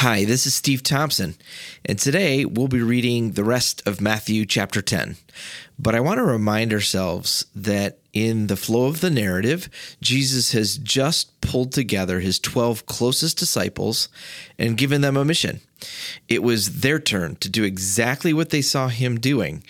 Hi, this is Steve Thompson, and today we'll be reading the rest of Matthew chapter 10. But I want to remind ourselves that in the flow of the narrative, Jesus has just pulled together his 12 closest disciples and given them a mission. It was their turn to do exactly what they saw him doing,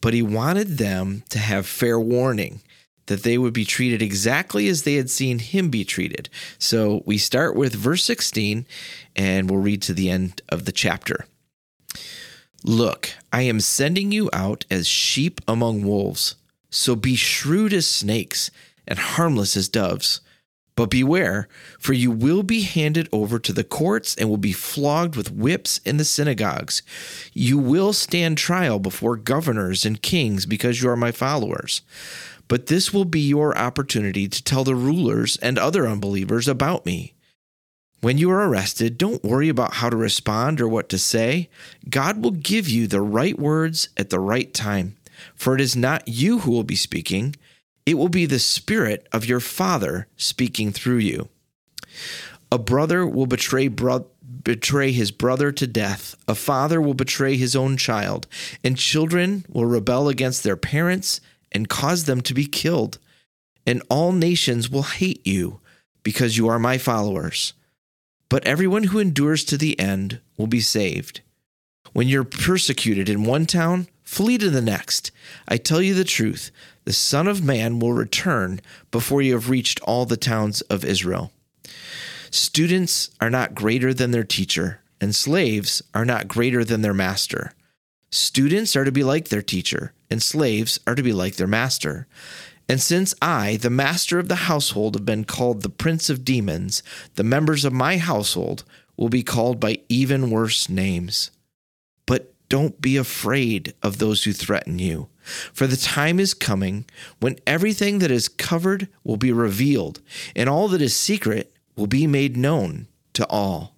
but he wanted them to have fair warning that they would be treated exactly as they had seen him be treated. So we start with verse 16 and we'll read to the end of the chapter. Look, I am sending you out as sheep among wolves. So be shrewd as snakes and harmless as doves. But beware, for you will be handed over to the courts and will be flogged with whips in the synagogues. You will stand trial before governors and kings because you are my followers. But this will be your opportunity to tell the rulers and other unbelievers about me. When you are arrested, don't worry about how to respond or what to say. God will give you the right words at the right time. For it is not you who will be speaking, it will be the Spirit of your Father speaking through you. A brother will betray bro- betray his brother to death. A father will betray his own child, and children will rebel against their parents and cause them to be killed. And all nations will hate you because you are my followers. But everyone who endures to the end will be saved. When you're persecuted in one town, flee to the next. I tell you the truth the Son of Man will return before you have reached all the towns of Israel. Students are not greater than their teacher, and slaves are not greater than their master. Students are to be like their teacher, and slaves are to be like their master. And since I, the master of the household, have been called the prince of demons, the members of my household will be called by even worse names. But don't be afraid of those who threaten you, for the time is coming when everything that is covered will be revealed, and all that is secret will be made known to all.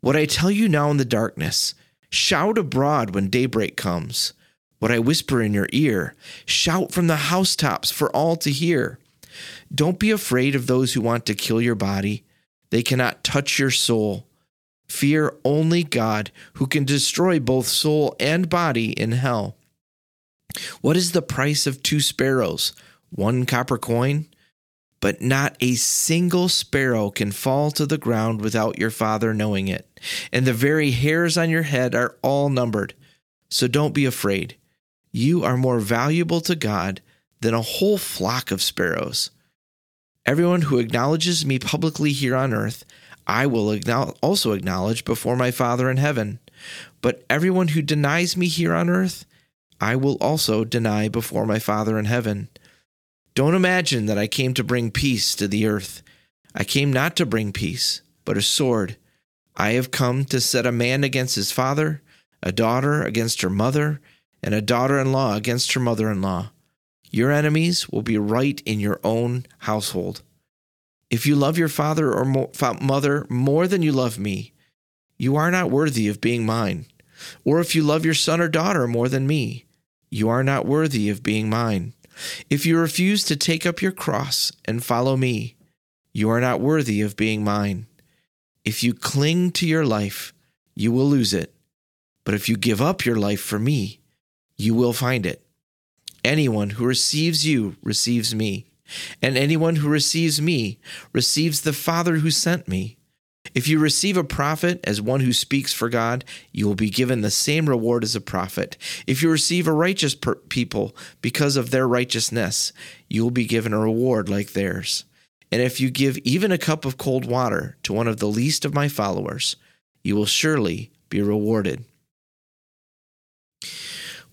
What I tell you now in the darkness, Shout abroad when daybreak comes. What I whisper in your ear, shout from the housetops for all to hear. Don't be afraid of those who want to kill your body. They cannot touch your soul. Fear only God, who can destroy both soul and body in hell. What is the price of two sparrows? One copper coin? But not a single sparrow can fall to the ground without your Father knowing it. And the very hairs on your head are all numbered. So don't be afraid. You are more valuable to God than a whole flock of sparrows. Everyone who acknowledges me publicly here on earth, I will also acknowledge before my Father in heaven. But everyone who denies me here on earth, I will also deny before my Father in heaven. Don't imagine that I came to bring peace to the earth. I came not to bring peace, but a sword. I have come to set a man against his father, a daughter against her mother, and a daughter in law against her mother in law. Your enemies will be right in your own household. If you love your father or mo- mother more than you love me, you are not worthy of being mine. Or if you love your son or daughter more than me, you are not worthy of being mine. If you refuse to take up your cross and follow me, you are not worthy of being mine. If you cling to your life, you will lose it. But if you give up your life for me, you will find it. Anyone who receives you receives me, and anyone who receives me receives the Father who sent me. If you receive a prophet as one who speaks for God, you will be given the same reward as a prophet. If you receive a righteous per- people because of their righteousness, you will be given a reward like theirs. And if you give even a cup of cold water to one of the least of my followers, you will surely be rewarded.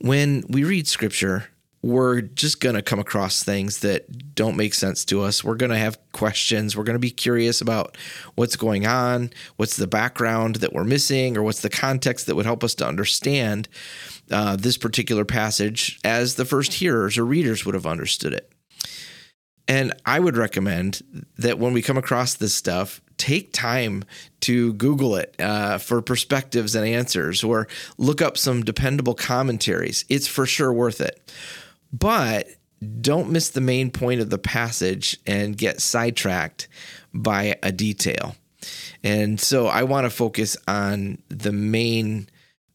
When we read scripture, we're just going to come across things that don't make sense to us. We're going to have questions. We're going to be curious about what's going on, what's the background that we're missing, or what's the context that would help us to understand uh, this particular passage as the first hearers or readers would have understood it. And I would recommend that when we come across this stuff, take time to Google it uh, for perspectives and answers or look up some dependable commentaries. It's for sure worth it. But don't miss the main point of the passage and get sidetracked by a detail. And so I want to focus on the main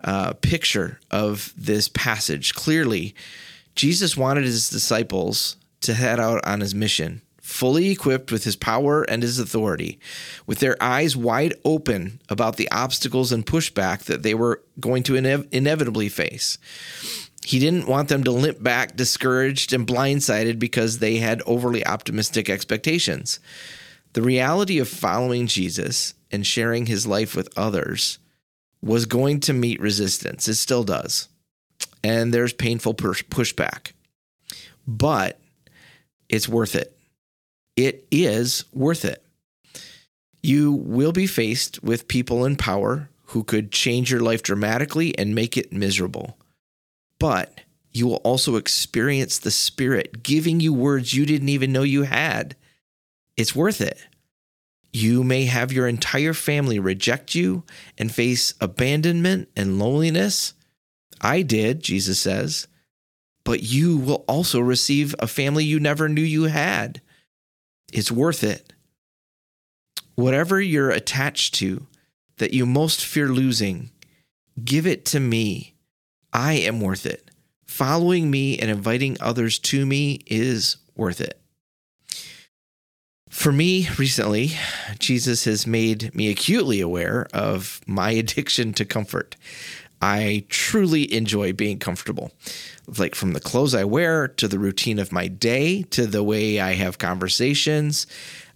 uh, picture of this passage. Clearly, Jesus wanted his disciples to head out on his mission, fully equipped with his power and his authority, with their eyes wide open about the obstacles and pushback that they were going to inev- inevitably face. He didn't want them to limp back discouraged and blindsided because they had overly optimistic expectations. The reality of following Jesus and sharing his life with others was going to meet resistance. It still does. And there's painful pushback. But it's worth it. It is worth it. You will be faced with people in power who could change your life dramatically and make it miserable. But you will also experience the Spirit giving you words you didn't even know you had. It's worth it. You may have your entire family reject you and face abandonment and loneliness. I did, Jesus says, but you will also receive a family you never knew you had. It's worth it. Whatever you're attached to that you most fear losing, give it to me. I am worth it. Following me and inviting others to me is worth it. For me, recently, Jesus has made me acutely aware of my addiction to comfort. I truly enjoy being comfortable. Like from the clothes I wear to the routine of my day to the way I have conversations,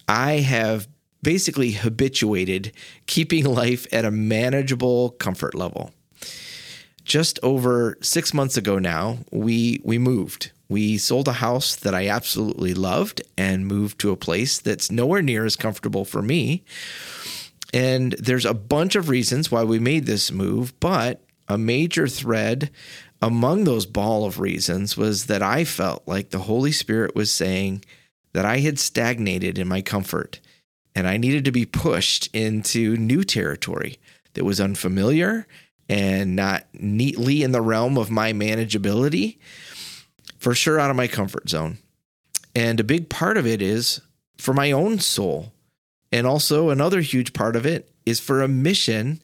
I have basically habituated keeping life at a manageable comfort level. Just over six months ago now, we we moved. We sold a house that I absolutely loved and moved to a place that's nowhere near as comfortable for me. And there's a bunch of reasons why we made this move, but a major thread among those ball of reasons was that I felt like the Holy Spirit was saying that I had stagnated in my comfort and I needed to be pushed into new territory that was unfamiliar and not neatly in the realm of my manageability for sure out of my comfort zone. And a big part of it is for my own soul. And also, another huge part of it is for a mission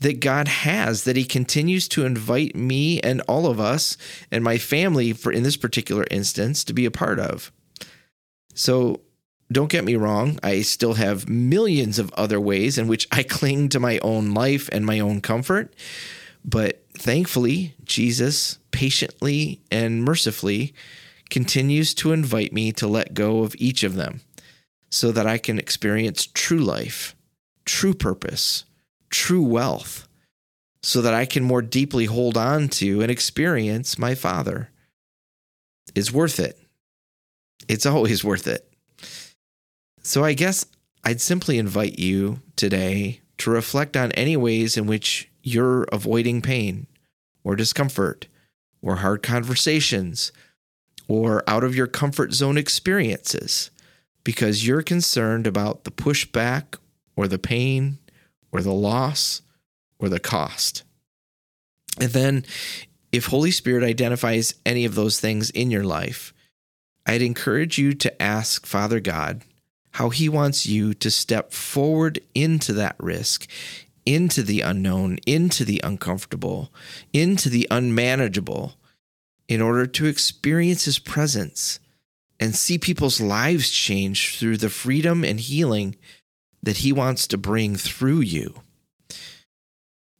that God has that He continues to invite me and all of us and my family, for in this particular instance, to be a part of. So, don't get me wrong, I still have millions of other ways in which I cling to my own life and my own comfort. But thankfully, Jesus patiently and mercifully continues to invite me to let go of each of them so that I can experience true life, true purpose, true wealth, so that I can more deeply hold on to and experience my Father. It's worth it. It's always worth it. So I guess I'd simply invite you today to reflect on any ways in which you're avoiding pain or discomfort or hard conversations or out of your comfort zone experiences because you're concerned about the pushback or the pain or the loss or the cost. And then, if Holy Spirit identifies any of those things in your life, I'd encourage you to ask Father God how He wants you to step forward into that risk, into the unknown, into the uncomfortable, into the unmanageable, in order to experience His presence and see people's lives change through the freedom and healing that He wants to bring through you.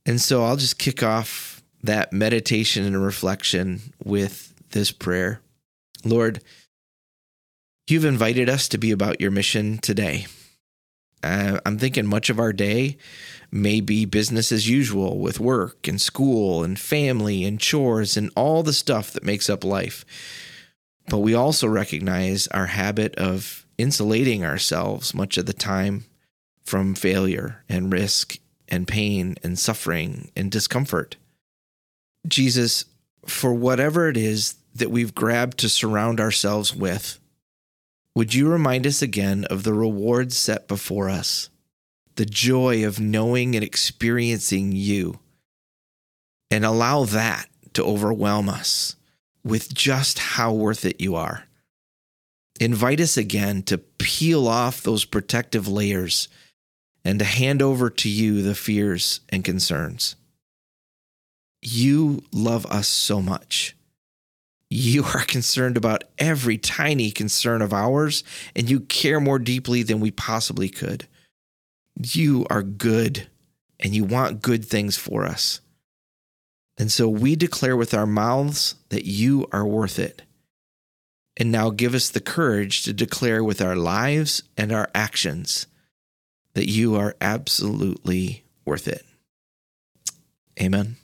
And so I'll just kick off that meditation and reflection with this prayer Lord, you've invited us to be about your mission today. Uh, I'm thinking much of our day may be business as usual with work and school and family and chores and all the stuff that makes up life. But we also recognize our habit of insulating ourselves much of the time from failure and risk and pain and suffering and discomfort. Jesus, for whatever it is that we've grabbed to surround ourselves with, would you remind us again of the rewards set before us, the joy of knowing and experiencing you, and allow that to overwhelm us with just how worth it you are? Invite us again to peel off those protective layers and to hand over to you the fears and concerns. You love us so much. You are concerned about every tiny concern of ours, and you care more deeply than we possibly could. You are good, and you want good things for us. And so we declare with our mouths that you are worth it. And now give us the courage to declare with our lives and our actions that you are absolutely worth it. Amen.